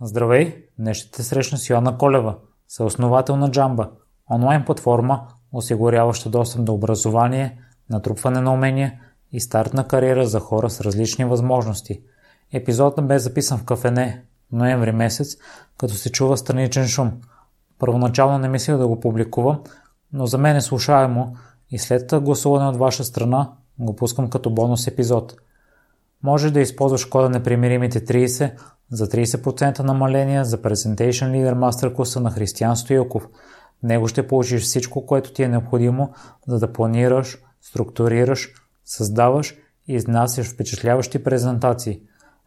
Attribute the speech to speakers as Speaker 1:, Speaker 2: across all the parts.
Speaker 1: Здравей! Днес ще те срещна с Йоанна Колева, съосновател на Джамба, онлайн платформа, осигуряваща достъп до образование, натрупване на умения и старт на кариера за хора с различни възможности. Епизодът бе записан в кафене, ноември месец, като се чува страничен шум. Първоначално не мислях да го публикувам, но за мен е слушаемо и след гласуване от ваша страна го пускам като бонус епизод. Може да използваш кода непримиримите 30 за 30% намаление за Presentation Leader Master класа на Християн Стоилков. В него ще получиш всичко, което ти е необходимо, за да планираш, структурираш, създаваш и изнасяш впечатляващи презентации.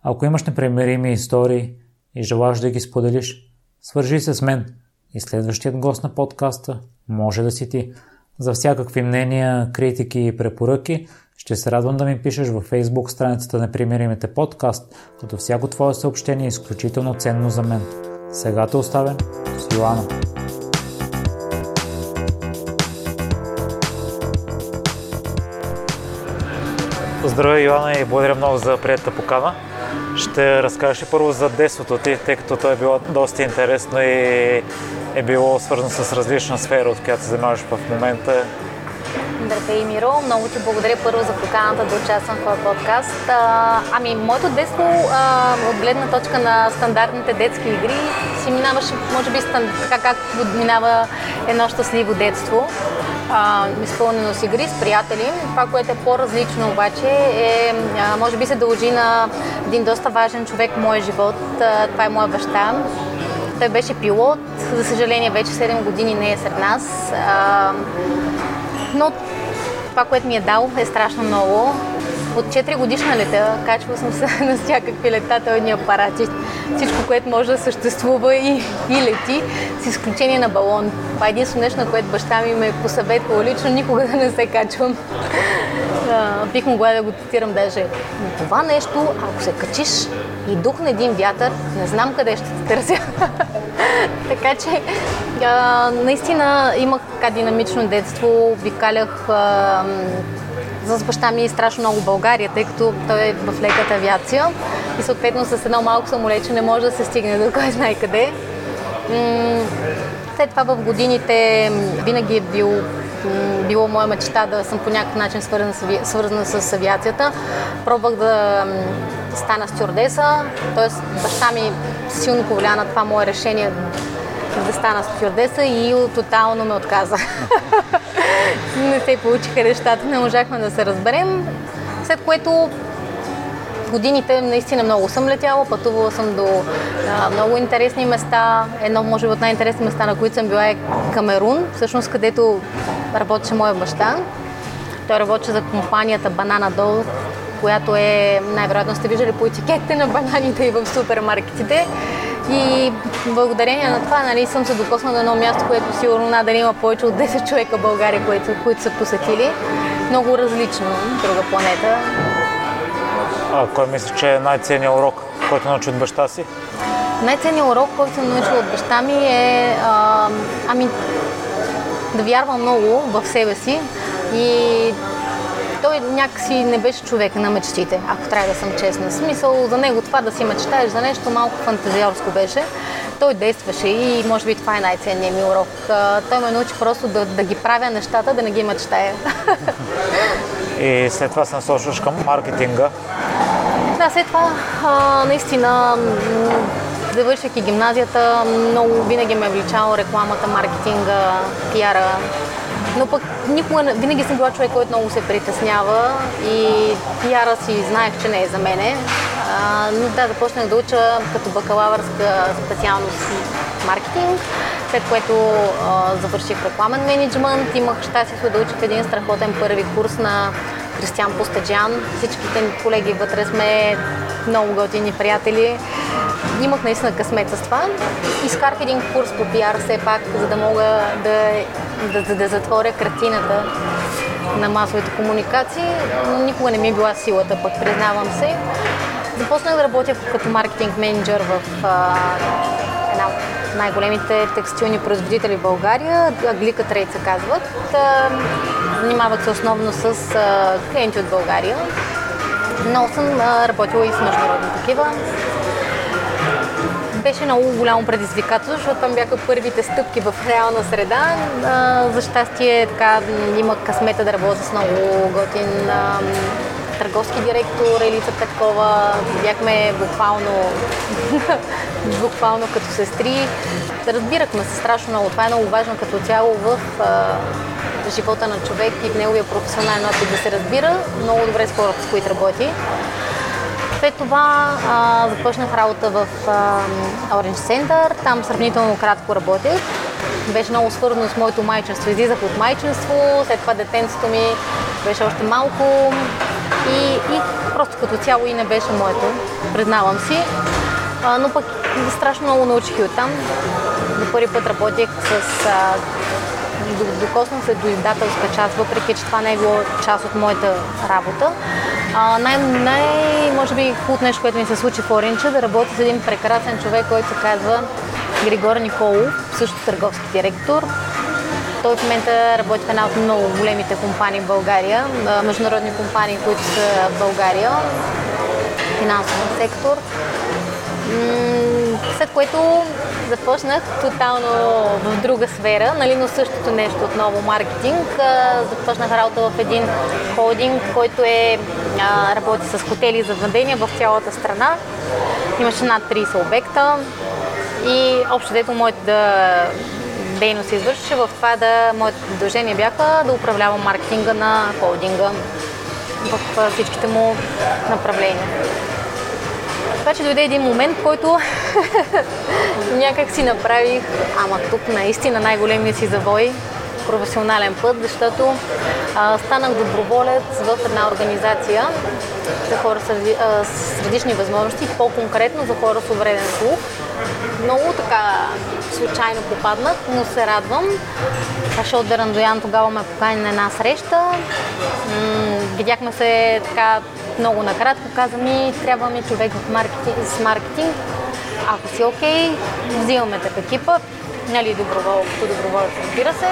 Speaker 1: Ако имаш непремерими истории и желаш да ги споделиш, свържи се с мен и следващият гост на подкаста може да си ти. За всякакви мнения, критики и препоръки ще се радвам да ми пишеш във Facebook страницата на Примеримите подкаст, като всяко твое съобщение е изключително ценно за мен. Сега те оставям с Йоана. Здравей, Йоана, и благодаря много за приятата покана. Ще разкажеш първо за детството ти, тъй като то е било доста интересно и е било свързано с различна сфера, от която се занимаваш в момента.
Speaker 2: Здравей, Миро. Много ти благодаря първо за поканата да участвам в този подкаст. А, ами, моето детство, а, от гледна точка на стандартните детски игри, си минаваше, може би, стан... така както минава едно щастливо детство. А, изпълнено с игри, с приятели. Това, което е по-различно обаче, е, а, може би се дължи на един доста важен човек в моя живот. А, това е моя баща. Той беше пилот, за съжаление вече 7 години не е сред нас. А, но това, което ми е дал е страшно много. От 4 годишна лета качвала съм се на всякакви летателни апарати. Всичко, което може да съществува и, и лети, с изключение на балон. Това е единствено нещо, на което баща ми ме е посъветвал лично никога да не се качвам. Бих могла да го цитирам даже. Но това нещо, ако се качиш и духне един вятър, не знам къде ще те търся. така че, а, наистина имах така динамично детство, обикалях а, с баща ми страшно много България, тъй като той е в леката авиация и съответно с едно малко самолече не може да се стигне до кой знае къде. След това в годините винаги е бил било моя мечта да съм по някакъв начин свързана с, свързана с авиацията. Пробвах да стана стюардеса, т.е. баща ми силно повлия на това мое решение да стана стюардеса и тотално ме отказа. не се получиха нещата, не можахме да се разберем. След което годините наистина много съм летяла, пътувала съм до а, много интересни места. Едно, може би, от най-интересни места, на които съм била е Камерун, всъщност където работеше моя баща. Той работеше за компанията Банана Дол, която е, най-вероятно сте виждали по етикетите на бананите и в супермаркетите. И благодарение на това нали, съм се докоснала до едно място, което сигурно надали има повече от 10 човека в България, които, които са посетили. Много различно, друга планета.
Speaker 1: А кой мисля, че е най-ценният урок, който научи от баща си?
Speaker 2: Най-ценният урок, който съм научила от баща ми е а, ами, да вярвам много в себе си и той някакси не беше човек на мечтите, ако трябва да съм честна. Смисъл за него това да си мечтаеш за нещо малко фантазиорско беше. Той действаше и може би това е най-ценният ми урок. Той ме научи просто да, да ги правя нещата, да не ги мечтая.
Speaker 1: И след това се насочваш към маркетинга.
Speaker 2: Да, след това а, наистина завършвайки гимназията, много винаги ме е вличало рекламата, маркетинга, пиара. Но пък никога, винаги съм била човек, който много се притеснява и пиара си знаех, че не е за мене. А, но да, започнах да уча като бакалавърска специалност маркетинг, след което а, завърших рекламен менеджмент. Имах щастието да уча в един страхотен първи курс на Кристиан Постаджан. Всичките ни колеги вътре сме много готини приятели. Имах наистина късмет с това. Изкарах един курс по пиар все пак, за да мога да, да, да, да затворя картината на масовите комуникации, но никога не ми е била силата, пък признавам се. Започнах да работя като маркетинг менеджер в най-големите текстилни производители в България, Аглика Трейд се казват. Занимават се основно с клиенти от България, но съм работила и с международни такива. беше много голямо предизвикателство, защото там бяха първите стъпки в реална среда. За щастие така, има късмета да работя с много готин търговски директор Елица Петкова. Бяхме буквално, буквално като сестри. Разбирахме се страшно много. Това е много важно като цяло в живота на човек и в неговия професионален опит да се разбира много добре с хората, с които работи. След това а, започнах работа в а, Orange Center. Там сравнително кратко работех. Беше много свързано с моето майчинство. Излизах от майчинство, след това детенството ми беше още малко и, и просто като цяло и не беше моето, признавам си. А, но пък страшно много научих и оттам. За първи път работех с а, докоснах се до издателска част, въпреки че това не е било част от моята работа. А, най, най, може би хубаво нещо, което ми се случи в Оринча, да работя с един прекрасен човек, който се казва Григор Николов, също търговски директор. Той в момента работи в една от много големите компании в България, международни компании, които са в България, финансов сектор. След което започнах тотално в друга сфера, нали, но същото нещо отново маркетинг. Започнах работа в един холдинг, който е, работи с хотели за заведения в цялата страна. Имаше над 30 обекта и общо дето моята дейност извършваше в това да моите задължения бяха да управлявам маркетинга на холдинга в всичките му направления. Така че дойде един момент, който някак си направих, ама тук наистина най-големия си завой, професионален път, защото а, станах доброволец в една организация за хора с, а, с различни възможности, по-конкретно за хора с увреден слух. Много така случайно попаднах, но се радвам. Шол Дерандоян тогава ме покани на една среща. Видяхме се така много накратко. Каза ми, трябва ми човек в маркетинг, с маркетинг. Ако си окей, okay, взимаме те в екипа. Нали, добровол, доброволец, разбира се.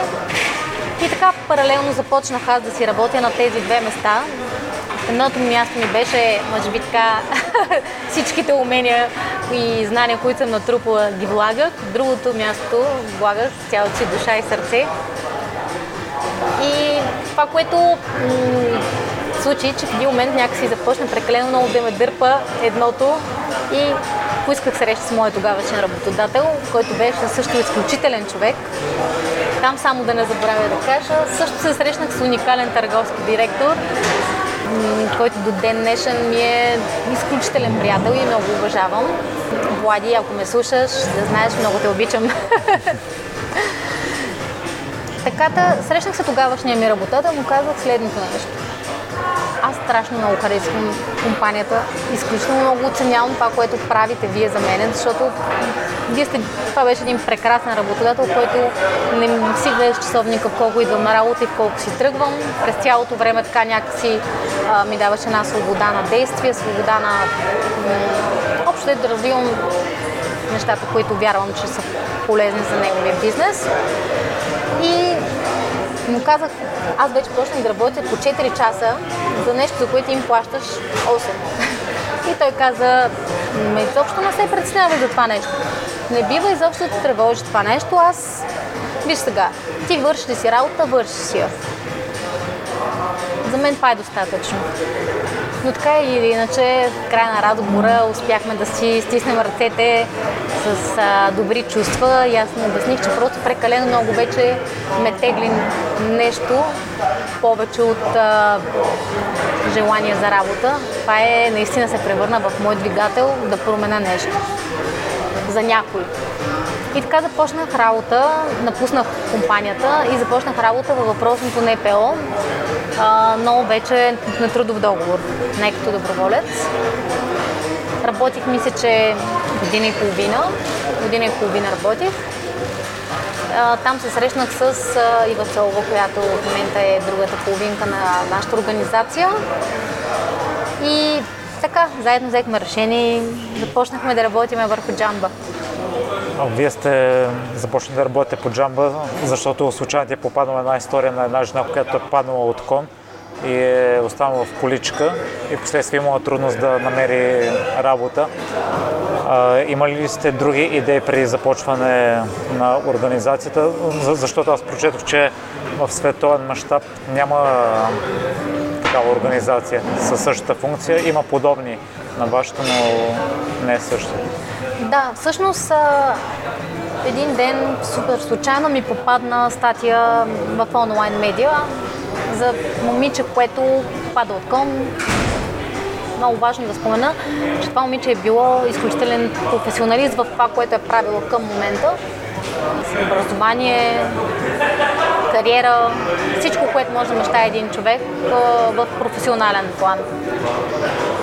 Speaker 2: И така паралелно започнах аз да си работя на тези две места. Едното място ми беше, може би така, всичките умения и знания, които съм натрупала, ги влагах. Другото място влагах цялата си душа и сърце. И това, което м- случи, че в един момент някакси започна прекалено много да ме дърпа едното и поисках среща с моят тогавашен работодател, който беше също изключителен човек. Там само да не забравя да кажа, също се срещнах с уникален търговски директор, който до ден днешен ми е изключителен приятел и много уважавам. Влади, ако ме слушаш, да знаеш, много те обичам. Така да, срещнах се тогавашния ми работодател, му казах следното нещо. Аз страшно много харесвам компанията. Изключително много оценявам това, което правите вие за мен, защото вие сте, това беше един прекрасен работодател, който не си гледаш часовника в колко идвам на работа и колко си тръгвам. През цялото време така някакси а, ми даваше една свобода на действие, свобода на м- общо да развивам нещата, които вярвам, че са полезни за неговия бизнес. И му казах, аз вече почнах да работя по 4 часа за нещо, за което им плащаш 8. И той каза, ме изобщо не се представя за това нещо. Не бива изобщо да тревожи това нещо. Аз, виж сега, ти вършиш ли си работа, вършиш си я. За мен това е достатъчно. Но така или иначе, в края на разговора успяхме да си стиснем ръцете с а, добри чувства и аз му обясних, че просто прекалено много вече ме тегли нещо повече от а, желание за работа. Това е наистина се превърна в мой двигател да променя нещо за някой. И така започнах работа, напуснах компанията и започнах работа във въпросното НПО, но вече на трудов договор, не като доброволец. Работих, мисля, че година и половина. Година и половина работих. Там се срещнах с Ива Цолова, която в момента е другата половинка на нашата организация. И така, заедно взехме решение и започнахме да работиме върху джамба.
Speaker 1: Вие сте започнали да работите по джамба, защото случайно ти е попаднала една история на една жена, която е паднала от кон и е останала в количка и последствие имала трудност да намери работа. А, имали ли сте други идеи при започване на организацията? Защото аз прочетох, че в световен мащаб няма такава организация със същата функция. Има подобни на вашата, но не е същата.
Speaker 2: Да, всъщност един ден супер случайно ми попадна статия в онлайн медиа за момиче, което пада от кон. Много важно да спомена, че това момиче е било изключителен професионалист в това, което е правило към момента. Образование, кариера, всичко, което може да мечтае един човек в професионален план.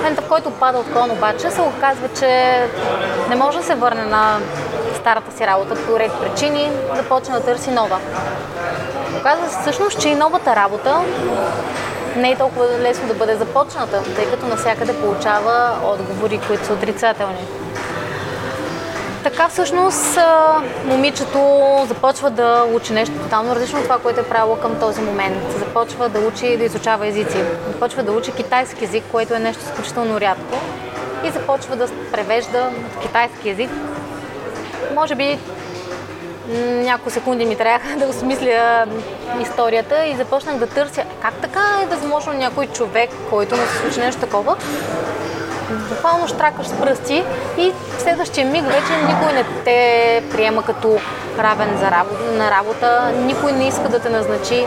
Speaker 2: Момента, в който пада от кон обаче, се оказва, че не може да се върне на старата си работа по ред причини, започне да търси нова. Оказва се всъщност, че и новата работа не е толкова лесно да бъде започната, тъй като навсякъде получава отговори, които са отрицателни. Така всъщност момичето започва да учи нещо тотално различно от това, което е правило към този момент. Започва да учи да изучава езици. Започва да учи китайски език, което е нещо изключително рядко. И започва да превежда китайски език. Може би няколко секунди ми трябваха да осмисля историята и започнах да търся как така е възможно някой човек, който му се случи нещо такова, буквално штракаш с пръсти и в следващия миг вече никой не те приема като равен за работа, на работа, никой не иска да те назначи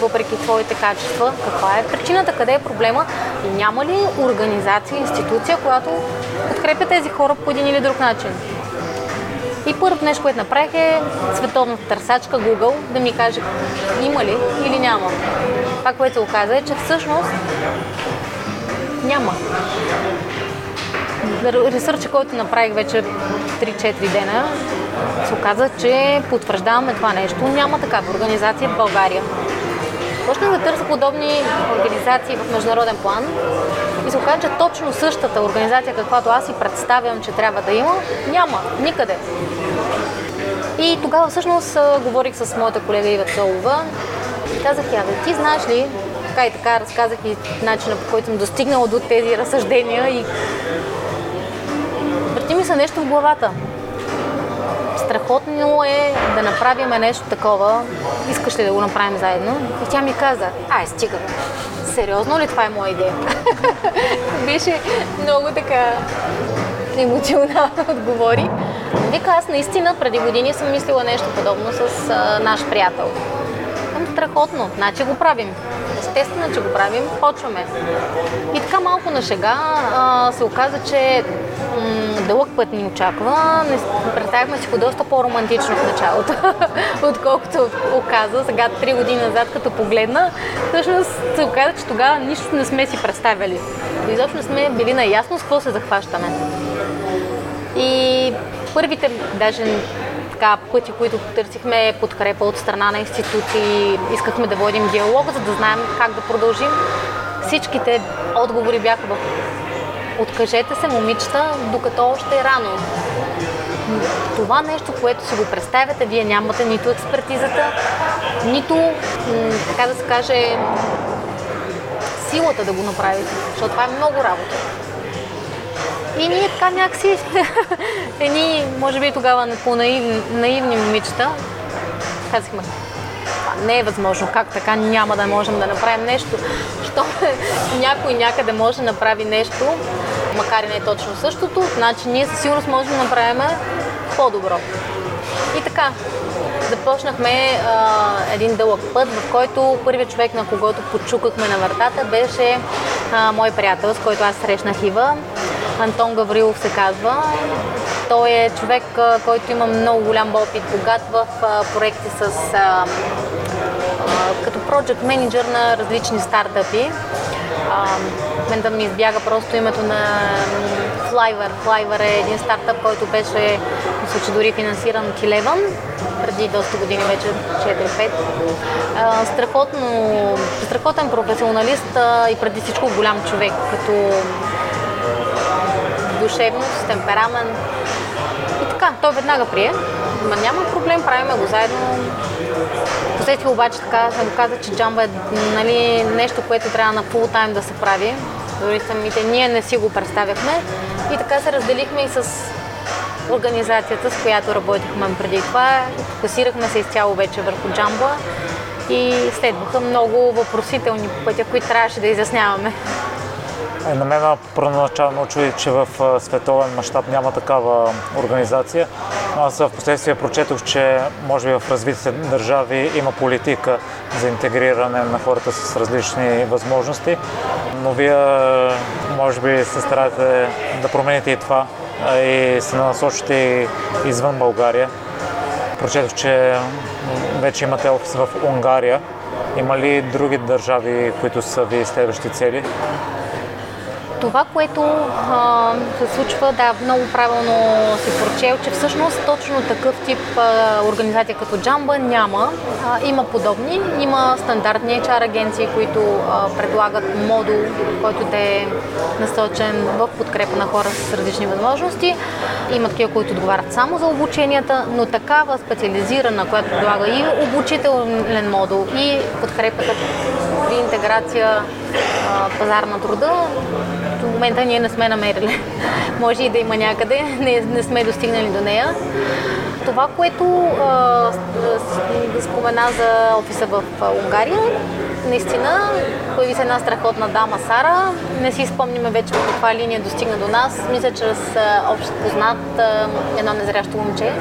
Speaker 2: въпреки твоите качества. Каква е причината, къде е проблема и няма ли организация, институция, която подкрепя тези хора по един или друг начин? И първото нещо, което направих е световната търсачка Google да ми каже има ли или няма. Това, което се оказа е, че всъщност няма. Ресърча, който направих вече 3-4 дена, се оказа, че потвърждаваме това нещо. Няма такава организация в България. Почнах да търся подобни организации в международен план и се оказа, че точно същата организация, каквато аз си представям, че трябва да има, няма никъде. И тогава всъщност говорих с моята колега Ива Цолова. Казах я, ти знаеш ли, така и така разказах и начина по който съм достигнала до тези разсъждения и върти ми се нещо в главата. Страхотно е да направим нещо такова. Искаш ли да го направим заедно? И тя ми каза, ай, стига. Сериозно ли това е моя идея? Беше много така емоционално отговори. Вика, аз наистина преди години съм мислила нещо подобно с а, наш приятел. Страхотно, значи го правим естествено, че го правим, почваме. И така малко на шега а, се оказа, че м- дълъг път ни очаква. Не, представяхме си го доста по-романтично в началото, отколкото оказа. Сега, три години назад, като погледна, всъщност се оказа, че тогава нищо не сме си представили. Изобщо не сме били наясно с какво се захващаме. И първите, даже така, пъти, които търсихме подкрепа от страна на институции, искахме да водим диалог, за да знаем как да продължим. Всичките отговори бяха в Откажете се, момичета, докато още е рано. Това нещо, което си го представяте, вие нямате нито експертизата, нито, така да се каже, силата да го направите, защото това е много работа. И ние така някакси, едни, може би тогава по-наивни наивни момичета, казахме, не е възможно, как така няма да можем да направим нещо, що някой някъде може да направи нещо, макар и не е точно същото, значи ние със сигурност можем да направим по-добро. И така, започнахме а, един дълъг път, в който първият човек, на когото почукахме на вратата, беше а, мой приятел, с който аз срещнах Ива. Антон Гаврилов се казва. Той е човек, който има много голям опит, богат в проекти с като project менеджер на различни стартъпи. мен да ми избяга просто името на Flyver. Flyver е един стартъп, който беше, мисля, че дори финансиран от Eleven, преди доста години, вече 4-5. Страхотно, страхотен професионалист и преди всичко голям човек, като душевност, темперамент. И така, той веднага прие. Ма няма проблем, правиме го заедно. Посетих обаче така, го каза, че джамба е нали, нещо, което трябва на фул тайм да се прави. Дори самите ние не си го представяхме. И така се разделихме и с организацията, с която работихме преди това. Фокусирахме се изцяло вече върху джамба и следваха много въпросителни пътя, които трябваше да изясняваме.
Speaker 1: Е, на мен първоначално очуди, че в световен мащаб няма такава организация. Аз в последствие прочетох, че може би в развитите държави има политика за интегриране на хората с различни възможности, но вие може би се старате да промените и това и се насочите извън България. Прочетох, че вече имате офис в Унгария. Има ли други държави, които са ви следващи цели?
Speaker 2: Това, което а, се случва, да, много правилно си прочел, че всъщност точно такъв тип а, организация като Джамба няма. А, има подобни. Има стандартни HR агенции, които а, предлагат модул, който да е насочен в подкрепа на хора с различни възможности. Има такива, които отговарят само за обученията, но такава специализирана, която предлага и обучителен модул, и подкрепата при интеграция пазар на труда, до момента ние не сме намерили. Може и да има някъде, не, не сме достигнали до нея. Това, което а, спомена за офиса в Унгария, наистина появи се една страхотна дама Сара. Не си спомняме вече по каква линия достигна до нас. Мисля, чрез общ познат едно незрящо момче.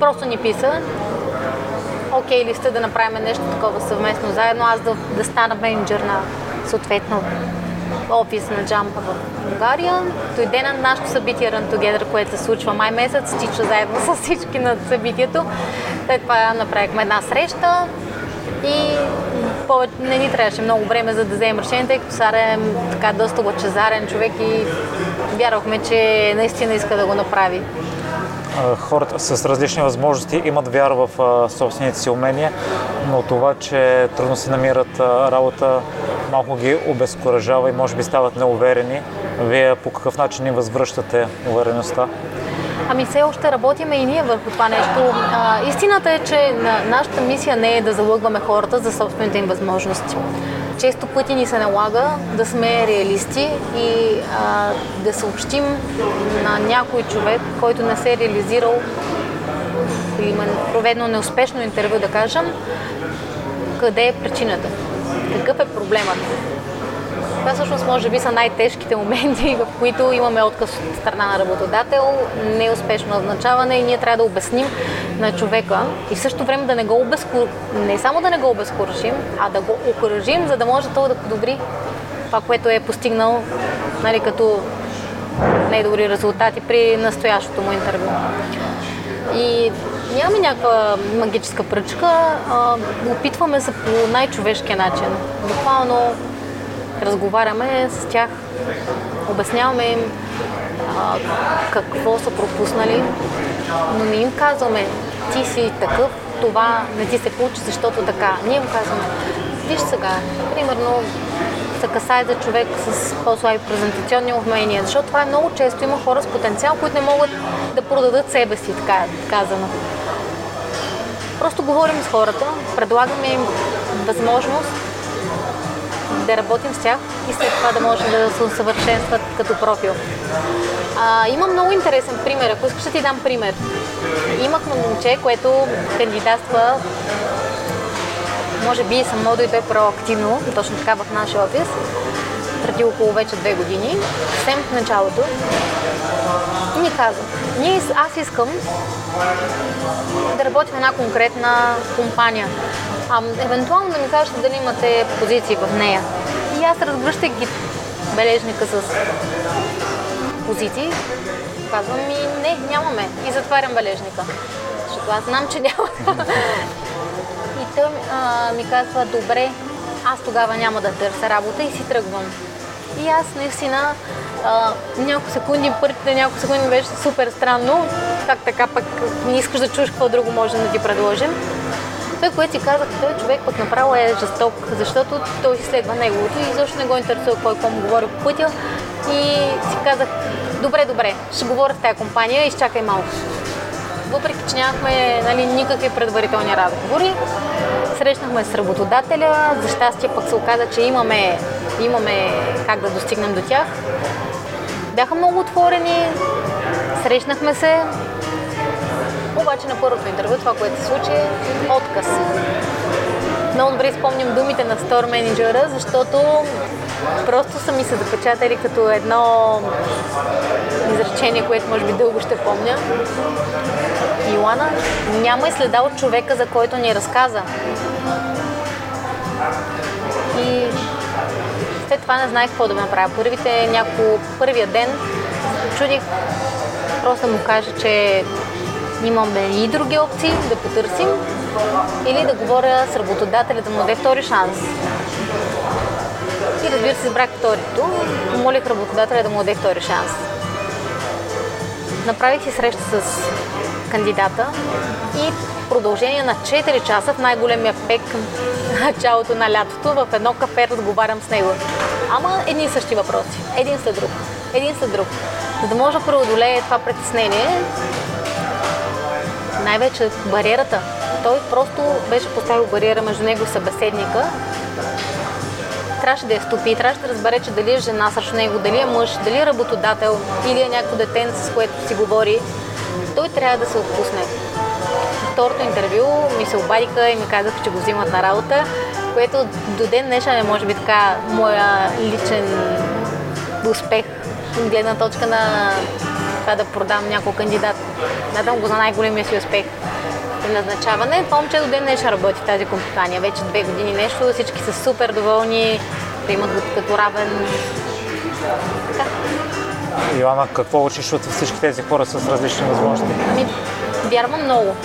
Speaker 2: Просто ни писа окей ли сте да направим нещо такова съвместно заедно, аз да, да стана менеджер на съответно офис на Джампа в Унгария. Дойде на нашето събитие Run Together, което се случва май месец, стича заедно с всички на събитието. След това направихме една среща и не ни трябваше много време за да вземем решение, тъй като Сара е така доста лъчезарен човек и вярвахме, че наистина иска да го направи
Speaker 1: хората с различни възможности имат вяра в собствените си умения, но това, че трудно си намират работа, малко ги обезкуражава и може би стават неуверени. Вие по какъв начин ни възвръщате увереността?
Speaker 2: Ами все още работиме и ние върху това нещо. А, истината е, че нашата мисия не е да залъгваме хората за собствените им възможности често пъти ни се налага да сме реалисти и а, да съобщим на някой човек, който не се е реализирал или има проведено неуспешно интервю, да кажем, къде е причината, какъв е проблемът. Това всъщност може би са най-тежките моменти, в които имаме отказ от страна на работодател, неуспешно назначаване и ние трябва да обясним на човека и в същото време да не го обезкур... не само да не го обезкуражим, а да го окоръжим, за да може той да подобри това, което е постигнал нали, като най-добри резултати при настоящото му интервю. И нямаме някаква магическа пръчка, а, опитваме се по най-човешкия начин. Буквално разговаряме с тях, обясняваме им а, какво са пропуснали, но не им казваме ти си такъв, това не ти се получи, защото така. Ние им казваме, виж сега, примерно се касае за човек с по-слаби презентационни умения, защото това е много често. Има хора с потенциал, които не могат да продадат себе си, така казано. Просто говорим с хората, предлагаме им възможност да работим с тях и след това да може да се усъвършенстват като профил. А, има много интересен пример. Ако искаш да ти дам пример. Имахме момче, което кандидатства може би само дойде проактивно, точно така в нашия офис, преди около вече две години, съвсем в началото, и ни каза, ние, аз искам да работя в една конкретна компания. А, евентуално да ми кажете дали имате позиции в нея. И аз разгръщах ги бележника с позиции, казвам ми не, нямаме. И затварям бележника. Защото аз знам, че няма. и той ми казва, добре, аз тогава няма да търся работа и си тръгвам. И аз наистина няколко секунди, първите няколко секунди беше супер странно. Как така пък не искаш да чуеш какво друго може да ти предложим. Той, което си казах, той човек пък направо е жесток, защото той си следва неговото и защо не го интересува кой какво му говори по пътя. И си казах, добре, добре, ще говоря с тази компания, изчакай малко. Въпреки, че нямахме нали, никакви предварителни разговори, срещнахме с работодателя, за щастие пък се оказа, че имаме, имаме как да достигнем до тях. Бяха много отворени, срещнахме се, обаче на първото интервю това, което се случи е отказ. Много добре спомням думите на стор менеджера, защото просто са ми се запечатали като едно изречение, което може би дълго ще помня. Йоана, няма и следа от човека, за който ни разказа. И след това не знаех какво да направя. Първите няколко, първия ден чудих просто да му кажа, че имаме и други опции да потърсим или да говоря с работодателя да му даде втори шанс. И разбира се, избрах вторито. Помолих работодателя да му даде втори шанс. Направих си среща с кандидата и продължение на 4 часа в най-големия пек началото на лятото в едно кафе разговарям с него. Ама едни и същи въпроси. Един след друг. Един след друг. За да може да преодолее това притеснение, най-вече бариерата. Той просто беше поставил бариера между него и събеседника. Трябваше да я стопи, трябваше да разбере, че дали е жена срещу него, дали е мъж, дали е работодател или е някакво дете, с което си говори. Той трябва да се отпусне. Второто интервю ми се обадиха и ми казаха, че го взимат на работа, което до ден днешен е може би така моя личен успех гледна точка на това да продам някой кандидат. Надам го за най-големия си успех при назначаване. Това момче до ден днешен работи в тази компания. Вече две години нещо, всички са супер доволни, приемат го като равен. Така.
Speaker 1: Йоанна, какво учиш от всички тези хора с различни възможности?
Speaker 2: Ами, вярвам много.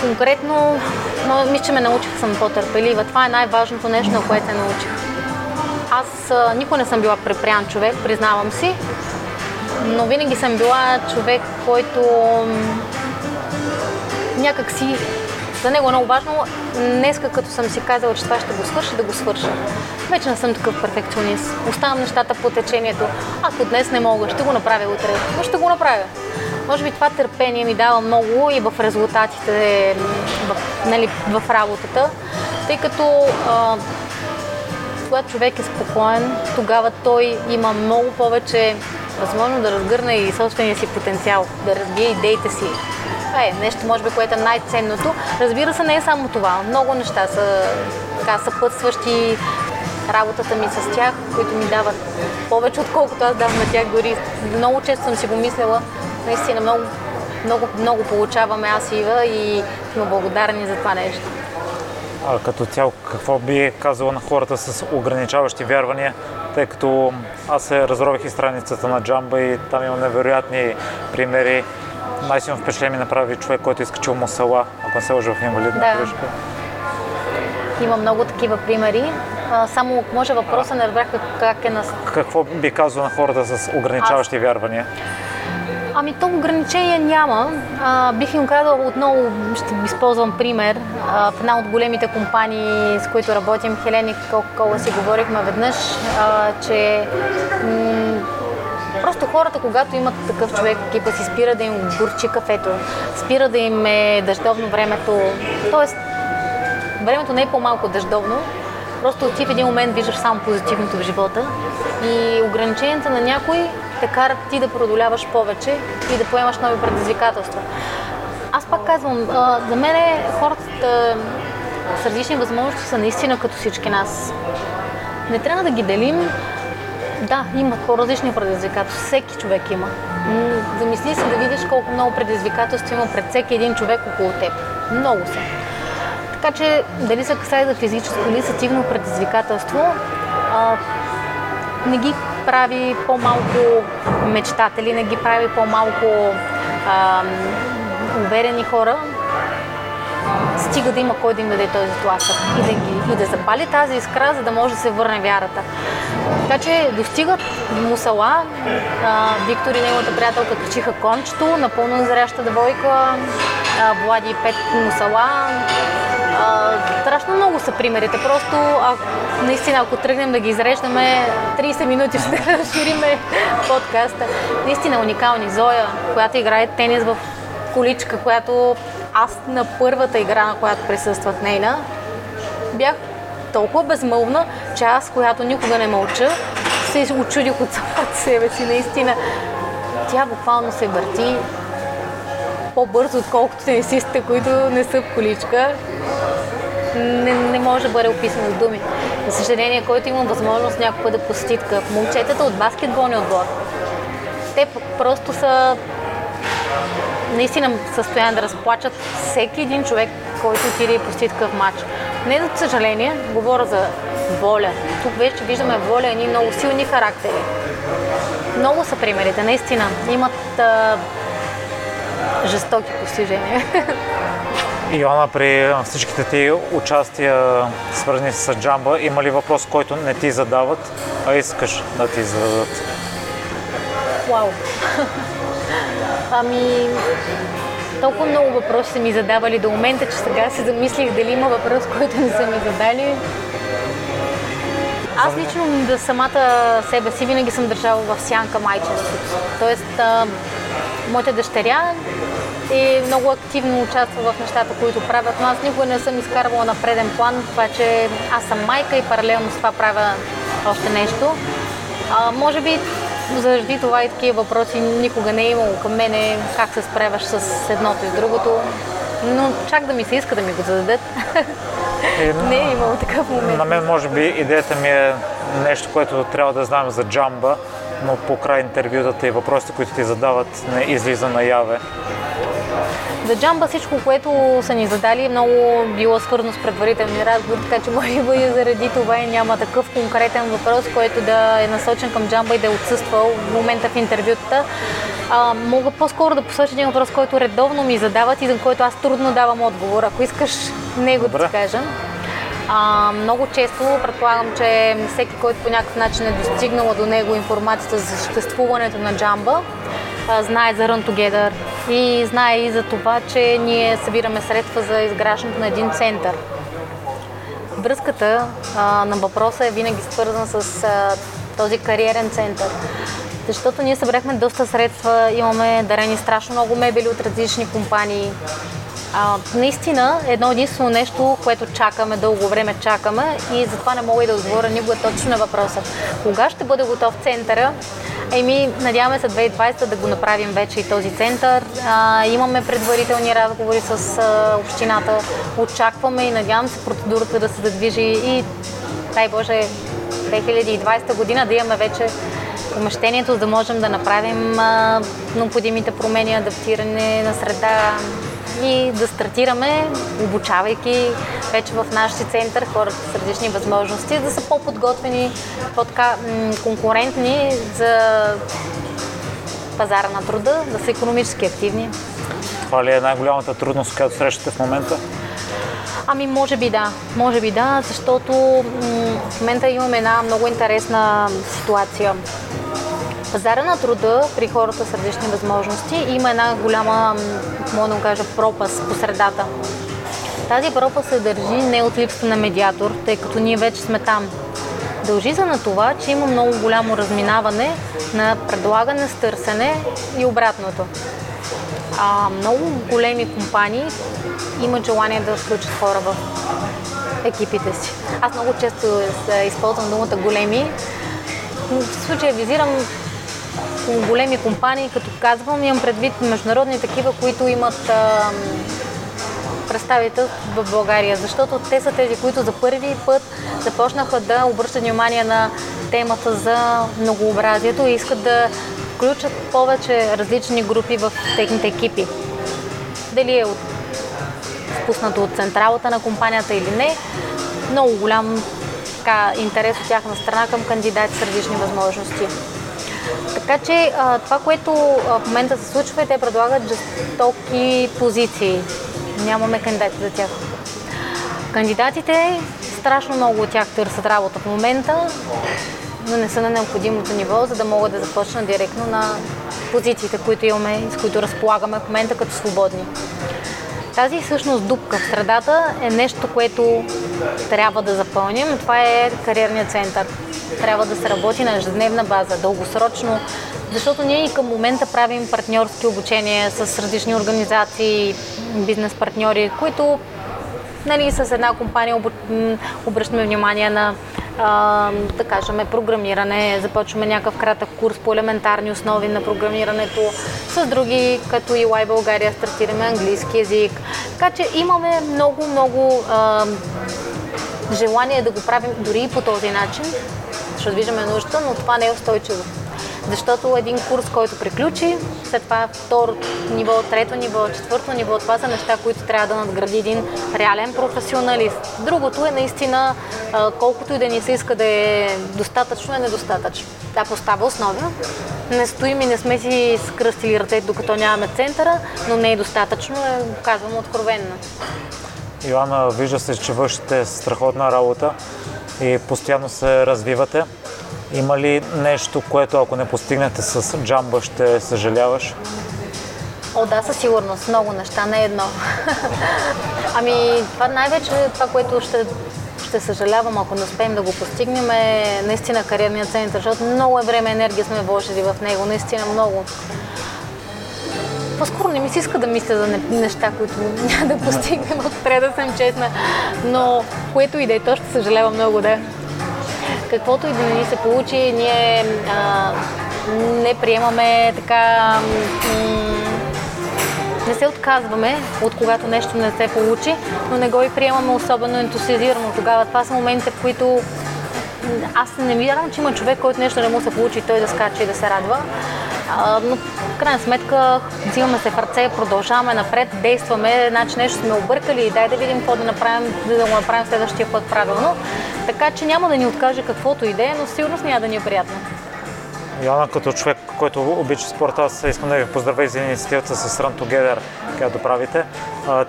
Speaker 2: Конкретно, но, мисля, че ме научих съм по-търпелива. Това е най-важното нещо, на което се научих. Аз а, никога не съм била препрян човек, признавам си но винаги съм била човек, който някак си за него е много важно. Днеска, като съм си казала, че това ще го свърша, да го свърша. Вече не съм такъв перфекционист. Оставам нещата по течението. Ако днес не мога, ще го направя утре. Но ще го направя. Може би това търпение ми дава много и в резултатите, в, нали, в работата, тъй като а, когато човек е спокоен, тогава той има много повече възможно да разгърне и собствения си потенциал, да развие идеите си. Това е нещо, може би, което е най-ценното. Разбира се, не е само това. Много неща са така съпътстващи работата ми с тях, които ми дават повече, отколкото аз давам на тях. Дори много често съм си го. Наистина много, много, много получаваме аз и Ива и сме благодарни за това нещо.
Speaker 1: А като цяло, какво би казала на хората с ограничаващи вярвания, тъй като аз се разрових и страницата на Джамба и там има невероятни примери. Най-силно впечатление ми направи човек, който е изкачил мусала, ако не се лъжа в инвалидна да. кръжка.
Speaker 2: Има много такива примери. само може въпроса не разбрах как е на...
Speaker 1: Какво би казал на хората с ограничаващи Аз... вярвания?
Speaker 2: Ами то ограничение няма. А, бих им казала отново, ще използвам пример. А, в една от големите компании, с които работим, Хелени Кока-Кола си говорихме веднъж, а, че м- Просто хората, когато имат такъв човек в екипа си, спира да им горчи кафето, спира да им е дъждовно времето. Тоест, времето не е по-малко дъждовно, просто ти в един момент виждаш само позитивното в живота и ограниченията на някой те карат ти да продоляваш повече и да поемаш нови предизвикателства. Аз пак казвам, за мен хората с различни възможности са наистина като всички нас. Не трябва да ги делим. Да, има по-различни предизвикателства. Всеки човек има. Замисли се да видиш колко много предизвикателства има пред всеки един човек около теб. Много са. Така че, дали се касае за физическо или сетивно предизвикателство, а, не ги прави по-малко мечтатели, не ги прави по-малко а, уверени хора, стига да има кой да им даде този тласък и да, ги, и да запали тази искра, за да може да се върне вярата. Така че достигат мусала, а, Виктор и неговата приятелка качиха кончето, напълно незряща девойка, а, Влади пет мусала, страшно много са примерите. Просто, а, наистина, ако тръгнем да ги изреждаме, 30 минути ще разшириме подкаста. Наистина уникални. Зоя, която играе тенис в количка, която аз на първата игра, на която присъствах нейна, бях толкова безмълвна, че аз, която никога не мълча, се очудих от самата себе си, наистина. Тя буквално се върти по-бързо, отколкото тенисистите, които не са в количка. Не, не може да бъде описано с думи. За съжаление, който има възможност някой да посети такъв. Момчетата от баскетболния отбор, те просто са наистина в състояние да разплачат всеки един човек, който отиде и посети такъв матч. Не за съжаление, говоря за воля. Тук вече виждаме воля, едни много силни характери. Много са примерите, наистина. Имат а, жестоки постижения.
Speaker 1: Йоанна, при всичките ти участия, свързани с джамба, има ли въпрос, който не ти задават, а искаш да ти зададат?
Speaker 2: Вау! Ами, толкова много въпроси са ми задавали до момента, че сега се замислих дали има въпрос, който не са ми задали. Аз лично да самата себе си винаги съм държала в сянка майчинството. Тоест, моята дъщеря и много активно участва в нещата, които правят, но аз никога не съм изкарвала на преден план това, че аз съм майка и паралелно с това правя още нещо. А, може би заради това и такива въпроси никога не е имало към мене как се справяш с едното и с другото, но чак да ми се иска да ми го зададат. Е, не е имало такъв момент.
Speaker 1: На мен може би идеята ми е нещо, което трябва да знаем за джамба, но по край интервютата и въпросите, които ти задават, не излиза наяве.
Speaker 2: За джамба всичко, което са ни задали, е много било свързано с предварителни разговори, така че може би заради това и няма такъв конкретен въпрос, който да е насочен към джамба и да е отсъствал в момента в интервютата. А, мога по-скоро да посоча един въпрос, който редовно ми задават и за който аз трудно давам отговор. Ако искаш него Добре. да ти кажа. А, много често предполагам, че всеки, който по някакъв начин е достигнала до него информацията за съществуването на джамба, знае за Run Together и знае и за това, че ние събираме средства за изграждането на един център. Връзката на въпроса е винаги свързана с а, този кариерен център. Защото ние събрахме доста средства, имаме дарени страшно много мебели от различни компании, а, наистина, едно единствено нещо, което чакаме, дълго време чакаме и затова не мога и да отговоря никога точно на въпроса. Кога ще бъде готов центъра? Еми, надяваме се 2020 да го направим вече и този център. А, имаме предварителни разговори с а, общината. Очакваме и надявам се процедурата да се задвижи и, дай Боже, 2020 година да имаме вече помещението, за да можем да направим а, необходимите промени, адаптиране на среда, и да стартираме, обучавайки вече в нашия център хората с различни възможности, да са по-подготвени, по-конкурентни за пазара на труда, да са економически активни.
Speaker 1: Това ли е най-голямата трудност, която срещате в момента?
Speaker 2: Ами, може би да. Може би да, защото в момента имаме една много интересна ситуация пазара на труда при хората с различни възможности има една голяма, мога да кажа, пропаст по средата. Тази пропаст се държи не от липса на медиатор, тъй като ние вече сме там. Дължи се на това, че има много голямо разминаване на предлагане с търсене и обратното. А, много големи компании имат желание да включат хора в екипите си. Аз много често използвам думата големи. В случая визирам големи компании, като казвам, имам предвид международни такива, които имат а, представител в България, защото те са тези, които за първи път започнаха да обръщат внимание на темата за многообразието и искат да включат повече различни групи в техните екипи. Дали е от, спуснато от централата на компанията или не, много голям така, интерес от тяхна страна към кандидати с различни възможности. Така че а, това, което а, в момента се случва е, те предлагат жестоки позиции. Нямаме кандидати за тях. Кандидатите, страшно много от тях търсят работа в момента, но не са на необходимото ниво, за да могат да започнат директно на позициите, които имаме с които разполагаме в момента като свободни. Тази всъщност дупка в средата е нещо, което трябва да запълним. Това е кариерният център. Трябва да се работи на ежедневна база, дългосрочно, защото ние и към момента правим партньорски обучения с различни организации, бизнес партньори, които нали, с една компания обръщаме внимание на а, да кажем, програмиране, започваме някакъв кратък курс по елементарни основи на програмирането, с други, като и Y България, стартираме английски язик. Така че имаме много, много а, желание да го правим дори и по този начин, защото виждаме нужда, но това не е устойчиво. Защото един курс, който приключи, след това второ ниво, трето ниво, четвърто ниво, това са неща, които трябва да надгради един реален професионалист. Другото е наистина, колкото и да ни се иска да е достатъчно, е недостатъчно. Да, поставя основа. Не стоим и не сме си скръстили ръцете, докато нямаме центъра, но не е достатъчно, е, казвам откровенно.
Speaker 1: Йоанна, вижда се, че вършите страхотна работа и постоянно се развивате. Има ли нещо, което ако не постигнете с джамба, ще съжаляваш?
Speaker 2: О, да, със сигурност. Много неща, не едно. ами, това най-вече това, което ще, ще съжалявам, ако не успеем да го постигнем, е наистина кариерният център, защото много е време енергия сме вложили в него, наистина много. По-скоро не ми се иска да мисля за неща, които няма да постигнем, ако трябва да съм честна. Но което и да е, то ще съжалявам много, да каквото и да ни се получи, ние а, не приемаме така. Не се отказваме от когато нещо не се получи, но не го и приемаме особено ентусиазирано. Тогава това са моментите, в които аз не вярвам, че има човек, който нещо не му се получи и той да скача и да се радва. Но в крайна сметка взимаме се в ръце, продължаваме напред, действаме, значи нещо сме объркали и дай да видим какво да направим, да го направим следващия път правилно. Така че няма да ни откаже каквото и да е, но сигурно няма да ни е приятно.
Speaker 1: Йоанна, като човек, който обича спорта, аз искам да ви поздравя за инициативата с Run Together, която правите.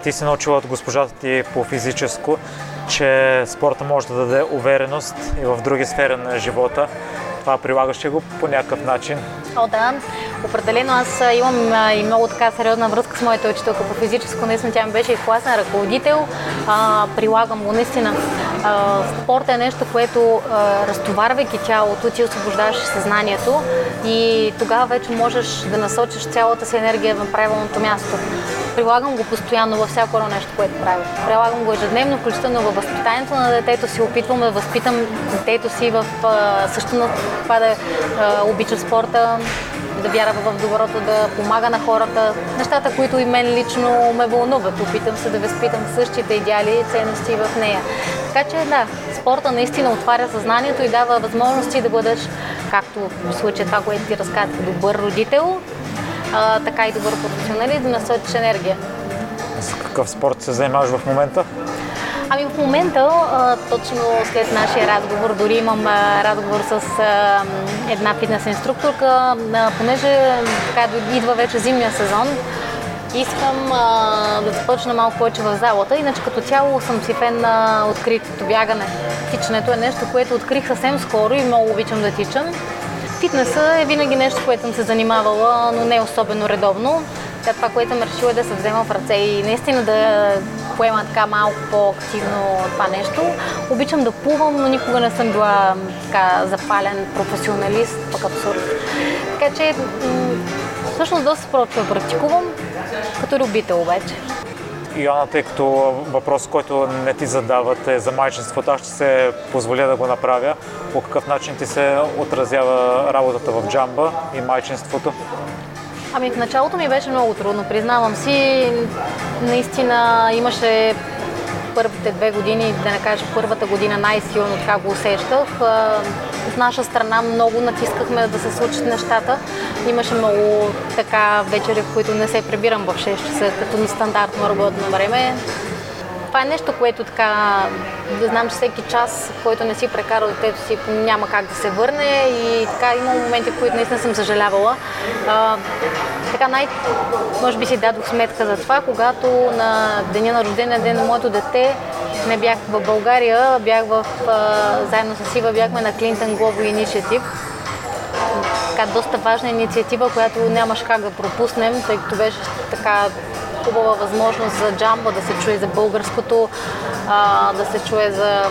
Speaker 1: Ти си научила от госпожата ти по физическо, че спорта може да даде увереност и в други сфери на живота. Това прилагаш ли го по някакъв начин?
Speaker 2: О, да. Определено аз имам и много така сериозна връзка с моята учителка по физическо. Наистина тя ми беше и класен ръководител. А, прилагам го наистина. А, спорт е нещо, което а, разтоварвайки тялото, ти освобождаваш съзнанието и тогава вече можеш да насочиш цялата си енергия в правилното място. Прилагам го постоянно във всяко едно нещо, което правя. Прилагам го ежедневно, включително във възпитанието на детето си. Опитвам да възпитам детето си в също на това да обича спорта, да вярва в доброто, да помага на хората. Нещата, които и мен лично ме вълнуват. Опитам се да възпитам същите идеали и ценности в нея. Така че да, спорта наистина отваря съзнанието и дава възможности да бъдеш, както в случая това, което ти разказах, добър родител, а, така и добър професионалист, да насочиш енергия.
Speaker 1: С какъв спорт се занимаваш в момента?
Speaker 2: Ами в момента, точно след нашия разговор, дори имам разговор с една фитнес инструкторка, понеже така идва вече зимния сезон, искам а, да започна малко повече в залата, иначе като цяло съм си фен на откритото бягане. Тичането е нещо, което открих съвсем скоро и много обичам да тичам. Фитнеса е винаги нещо, което съм се занимавала, но не особено редовно. Тя това, което съм решила е да се взема в ръце и наистина да поема така малко по-активно това нещо. Обичам да плувам, но никога не съм била така запален професионалист, пък абсурд. Така че всъщност доста спорт практикувам, като любител обаче.
Speaker 1: Йоанна, тъй като въпрос, който не ти задават е за майчинството, аз ще се позволя да го направя. По какъв начин ти се отразява работата в джамба и майчинството?
Speaker 2: Ами в началото ми беше много трудно, признавам си. Наистина имаше първите две години, да не кажа първата година най-силно така го усещах. От наша страна много натискахме да се случат нещата. Имаше много така вечери, в които не се прибирам в 6 часа, като на стандартно работно време това е нещо, което така, да знам, че всеки час, който не си прекарал детето си, няма как да се върне и така има моменти, в които наистина съм съжалявала. А, така най- може би си дадох сметка за това, когато на деня на рождения ден на моето дете не бях в България, бях в, а, заедно с Ива бяхме на Clinton Global Initiative. Така доста важна инициатива, която нямаш как да пропуснем, тъй като беше така хубава възможност за джамба, да се чуе за българското, а, да се чуе за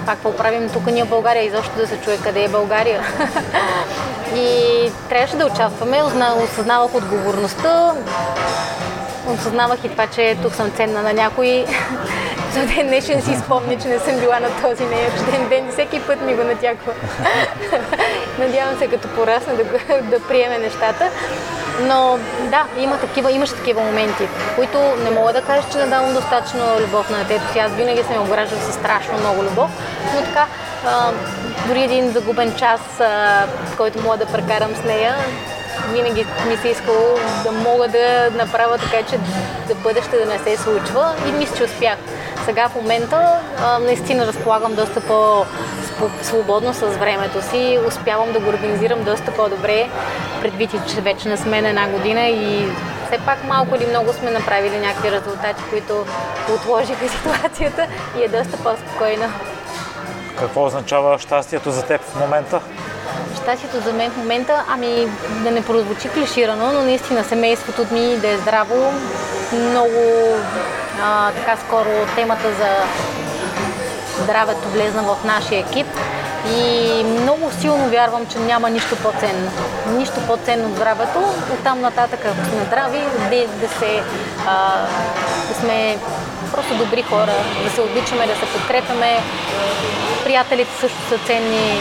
Speaker 2: това какво правим тук ние в България и защо да се чуе къде е България. и трябваше да участваме, осъзнавах отговорността, осъзнавах и това, че тук съм ценна на някои. до ден днешен си спомня, че не съм била на този неяжден ден. Всеки път ми го натяква. Надявам се като порасна да, да приеме нещата. Но да, има такива, имаше такива моменти, които не мога да кажа, че не давам достатъчно любов на детето си. Аз винаги съм обграждал с страшно много любов, но така, а, дори един загубен час, а, който мога да прекарам с нея, винаги ми се е искало да мога да направя така, че за бъдеще да не се случва и мисля, че успях. Сега в момента а, наистина разполагам доста по свободно с времето си, успявам да го организирам доста по-добре, предвид, че вече не сме на една година и все пак малко или много сме направили някакви резултати, които отложиха ситуацията и е доста по-спокойна.
Speaker 1: Какво означава щастието за теб в момента?
Speaker 2: щастието за мен в момента, ами да не прозвучи клиширано, но наистина семейството ми да е здраво. Много а, така скоро темата за здравето влезна в нашия екип и много силно вярвам, че няма нищо по-ценно. Нищо по-ценно от здравето. Оттам нататък, ако сме здрави, да, да, се, а, да сме просто добри хора, да се обичаме, да се подкрепяме. Приятелите също са ценни.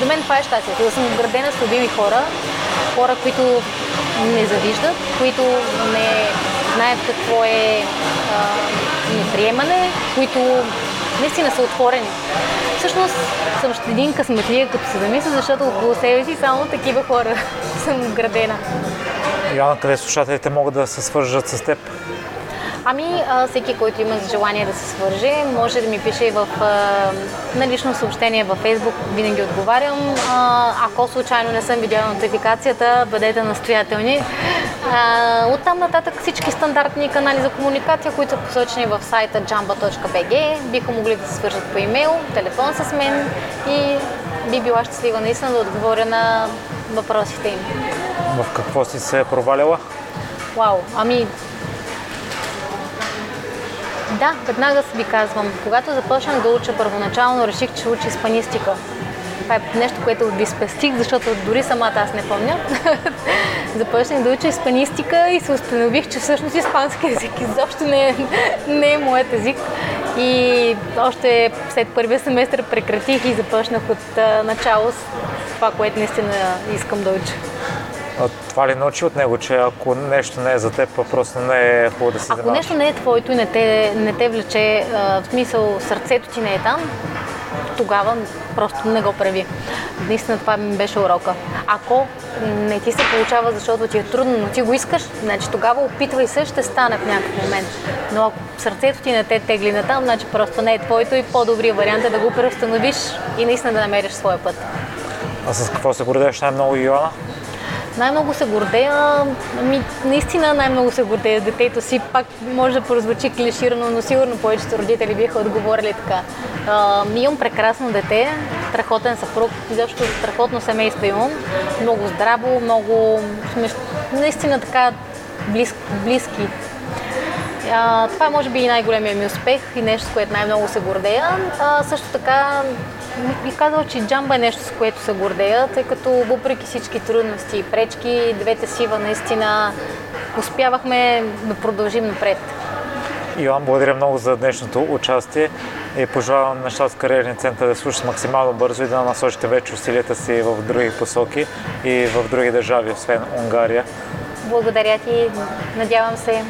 Speaker 2: За мен това е щастието, да съм обградена с любими хора, хора, които не завиждат, които не знаят какво е а, неприемане, които наистина са отворени. Всъщност съм един късметлия, като се замисля, защото около себе си само такива хора съм обградена.
Speaker 1: Яна, къде слушателите могат да се свържат с теб?
Speaker 2: Ами, всеки, който има желание да се свърже, може да ми пише в а, на лично съобщение във Facebook, винаги отговарям. Ако случайно не съм видяла нотификацията, бъдете настоятелни. А, оттам нататък всички стандартни канали за комуникация, които са посочени в сайта jamba.bg, биха могли да се свържат по имейл, телефон с мен и би била щастлива наистина да отговоря на въпросите им.
Speaker 1: В какво си се е проваляла?
Speaker 2: Вау, ами да, веднага ви казвам. Когато започнах да уча първоначално, реших, че уча испанистика. Това е нещо, което ви спестих, защото дори самата аз не помня. Започнах да уча испанистика и се установих, че всъщност испански език изобщо не е, не е моят език. И още след първия семестър прекратих и започнах от начало с това, което наистина искам да уча.
Speaker 1: Това ли научи от него, че ако нещо не е за теб, просто не е хубаво да се
Speaker 2: Ако занимаваш? нещо не е твоето и не те, не те влече, в смисъл сърцето ти не е там, тогава просто не го прави. Наистина това ми беше урока. Ако не ти се получава, защото ти е трудно, но ти го искаш, значи тогава опитвай се, ще стане в някакъв момент. Но ако сърцето ти не те тегли на там, значи просто не е твоето и по-добрият вариант е да го преустановиш и наистина да намериш своя път.
Speaker 1: А с какво се гордееш най-много, Йоана?
Speaker 2: Най-много се гордея, ами наистина най-много се гордея с детето си. Пак може да прозвучи клиширано, но сигурно повечето родители биха отговорили така. А, имам прекрасно дете, страхотен съпруг, изобщо страхотно семейство имам. Много здраво, много наистина така близки. близки. А, това е може би и най-големия ми успех и нещо, с което най-много се гордея. А, също така би казал, че джамба е нещо, с което се гордея, тъй като въпреки всички трудности и пречки, двете сива наистина успявахме да продължим напред.
Speaker 1: Йоан, благодаря много за днешното участие и пожелавам на щат кариерния център да слушат максимално бързо и да насочите вече усилията си в други посоки и в други държави, освен Унгария.
Speaker 2: Благодаря ти, надявам се.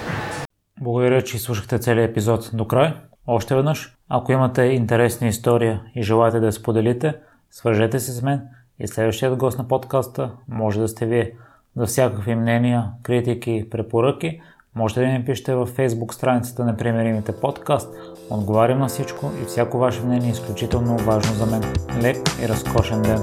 Speaker 1: Благодаря, че слушахте целият епизод до край. Още веднъж, ако имате интересна история и желаете да я споделите, свържете се с мен и следващият гост на подкаста може да сте вие. За всякакви мнения, критики, препоръки, можете да ми пишете във Facebook страницата на Примеримите подкаст. Отговарям на всичко и всяко ваше мнение е изключително важно за мен. Лек и разкошен ден!